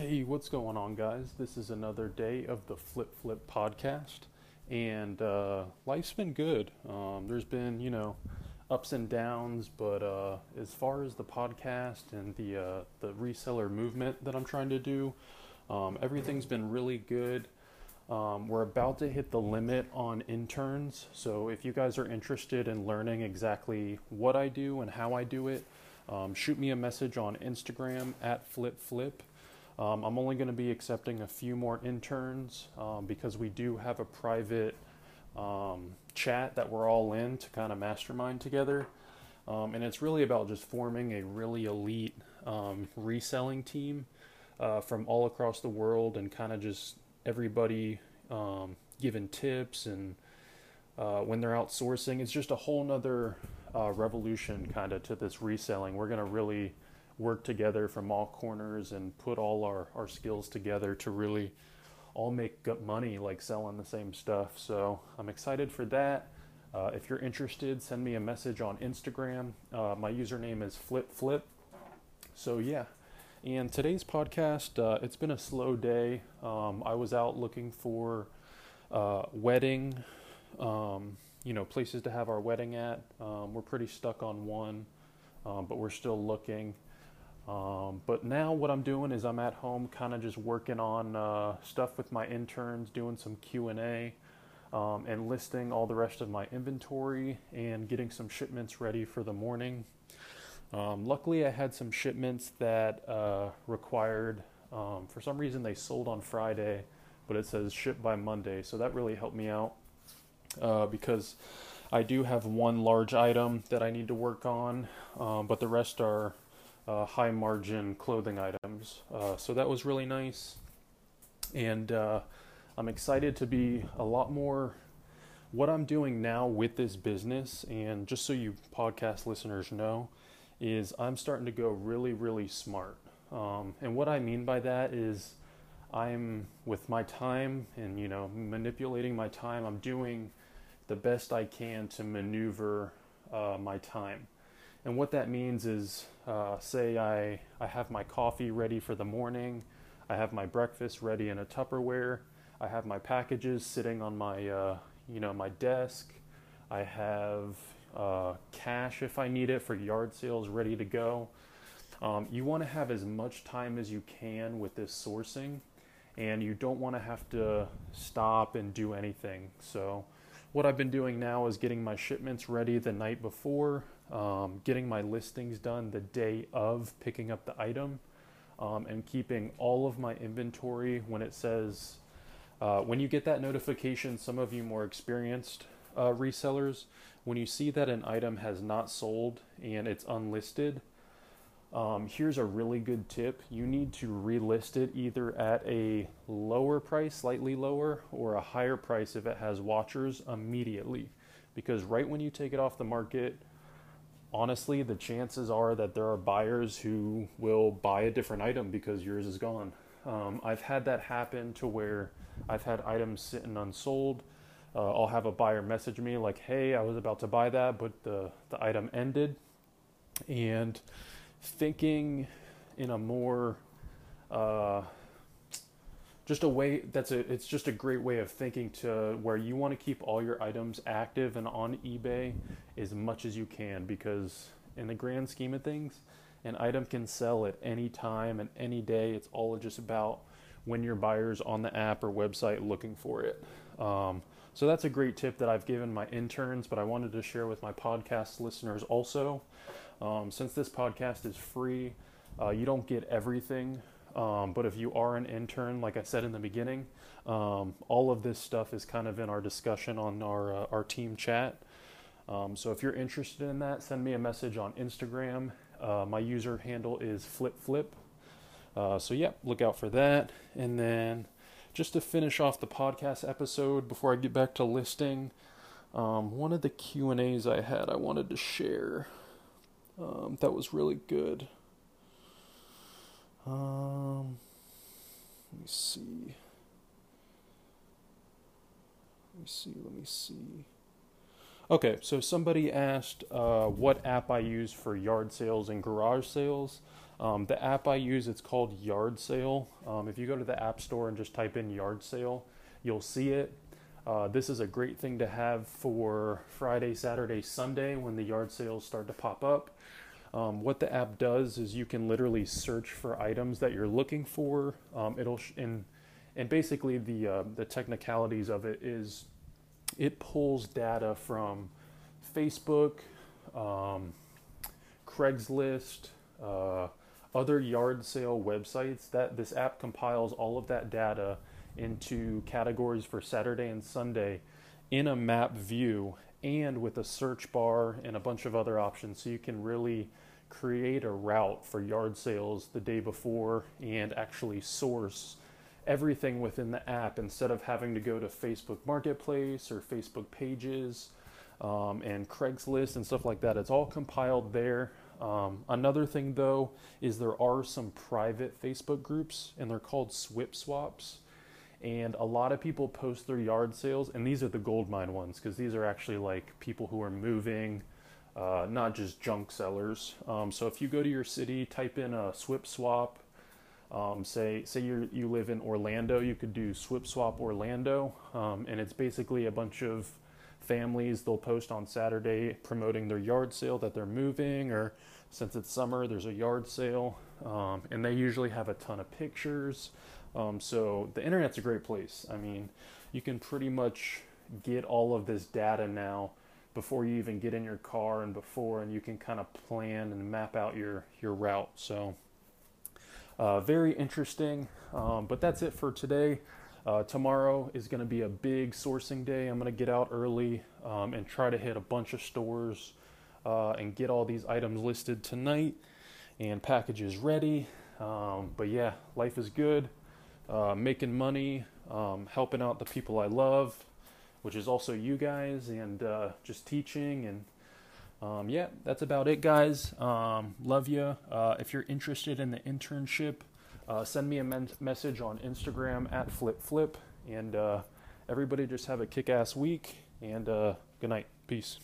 Hey, what's going on, guys? This is another day of the Flip Flip podcast, and uh, life's been good. Um, there's been, you know, ups and downs, but uh, as far as the podcast and the uh, the reseller movement that I'm trying to do, um, everything's been really good. Um, we're about to hit the limit on interns, so if you guys are interested in learning exactly what I do and how I do it, um, shoot me a message on Instagram at FlipFlip. Um, I'm only going to be accepting a few more interns um, because we do have a private um, chat that we're all in to kind of mastermind together. Um, and it's really about just forming a really elite um, reselling team uh, from all across the world and kind of just everybody um, giving tips and uh, when they're outsourcing. It's just a whole nother uh, revolution kind of to this reselling. We're going to really work together from all corners and put all our, our skills together to really all make good money like selling the same stuff. So I'm excited for that. Uh, if you're interested, send me a message on Instagram. Uh, my username is FlipFlip. So yeah, and today's podcast, uh, it's been a slow day. Um, I was out looking for uh, wedding, um, you know, places to have our wedding at. Um, we're pretty stuck on one, um, but we're still looking. Um, but now what I'm doing is I'm at home, kind of just working on uh, stuff with my interns, doing some Q and A, um, and listing all the rest of my inventory and getting some shipments ready for the morning. Um, luckily, I had some shipments that uh, required, um, for some reason, they sold on Friday, but it says ship by Monday. So that really helped me out uh, because I do have one large item that I need to work on, um, but the rest are uh, high margin clothing items. Uh, so that was really nice. And uh, I'm excited to be a lot more what I'm doing now with this business. And just so you podcast listeners know, is I'm starting to go really, really smart. Um, and what I mean by that is I'm with my time and you know manipulating my time. I'm doing the best I can to maneuver uh, my time. And what that means is, uh, say I I have my coffee ready for the morning, I have my breakfast ready in a Tupperware, I have my packages sitting on my uh, you know my desk, I have uh, cash if I need it for yard sales ready to go. Um, you want to have as much time as you can with this sourcing, and you don't want to have to stop and do anything. So, what I've been doing now is getting my shipments ready the night before, um, getting my listings done the day of picking up the item, um, and keeping all of my inventory when it says. Uh, when you get that notification, some of you more experienced uh, resellers, when you see that an item has not sold and it's unlisted, um, here's a really good tip. You need to relist it either at a lower price, slightly lower, or a higher price if it has watchers immediately. Because right when you take it off the market, honestly, the chances are that there are buyers who will buy a different item because yours is gone. Um, I've had that happen to where I've had items sitting unsold uh, I'll have a buyer message me like, "Hey, I was about to buy that, but the the item ended," and thinking in a more uh, just a way that's a it's just a great way of thinking to where you want to keep all your items active and on eBay as much as you can because in the grand scheme of things an item can sell at any time and any day it's all just about when your buyer's on the app or website looking for it um, so that's a great tip that I've given my interns, but I wanted to share with my podcast listeners also. Um, since this podcast is free, uh, you don't get everything. Um, but if you are an intern, like I said in the beginning, um, all of this stuff is kind of in our discussion on our uh, our team chat. Um, so if you're interested in that, send me a message on Instagram. Uh, my user handle is flipflip. Uh, so yeah, look out for that. And then just to finish off the podcast episode before I get back to listing, um, one of the Q and A's I had I wanted to share. Um, that was really good. Um, let me see. Let me see. Let me see. Okay, so somebody asked uh, what app I use for yard sales and garage sales. Um, the app I use, it's called Yard Sale. Um, if you go to the App Store and just type in Yard Sale, you'll see it. Uh, this is a great thing to have for Friday, Saturday, Sunday when the yard sales start to pop up. Um, what the app does is you can literally search for items that you're looking for. Um, it'll sh- and and basically the uh, the technicalities of it is it pulls data from Facebook, um, Craigslist, uh, other yard sale websites. That this app compiles all of that data into categories for Saturday and Sunday in a map view and with a search bar and a bunch of other options so you can really create a route for yard sales the day before and actually source everything within the app instead of having to go to Facebook Marketplace or Facebook Pages um, and Craigslist and stuff like that. It's all compiled there. Um, another thing, though, is there are some private Facebook groups and they're called SWIP swaps. And a lot of people post their yard sales, and these are the goldmine ones because these are actually like people who are moving, uh, not just junk sellers. Um, so if you go to your city, type in a SWIP swap. Um, say say you you live in Orlando, you could do SWIP swap Orlando, um, and it's basically a bunch of families. They'll post on Saturday promoting their yard sale that they're moving, or since it's summer, there's a yard sale, um, and they usually have a ton of pictures. Um, so the internet's a great place. I mean, you can pretty much get all of this data now before you even get in your car and before, and you can kind of plan and map out your your route. So uh, very interesting. Um, but that's it for today. Uh, tomorrow is going to be a big sourcing day. I'm going to get out early um, and try to hit a bunch of stores uh, and get all these items listed tonight and packages ready. Um, but yeah, life is good uh, making money, um, helping out the people I love, which is also you guys, and uh, just teaching. And um, yeah, that's about it, guys. Um, love you. Uh, if you're interested in the internship, uh, send me a men- message on Instagram at flip flip. And uh, everybody just have a kick ass week. And uh, good night. Peace.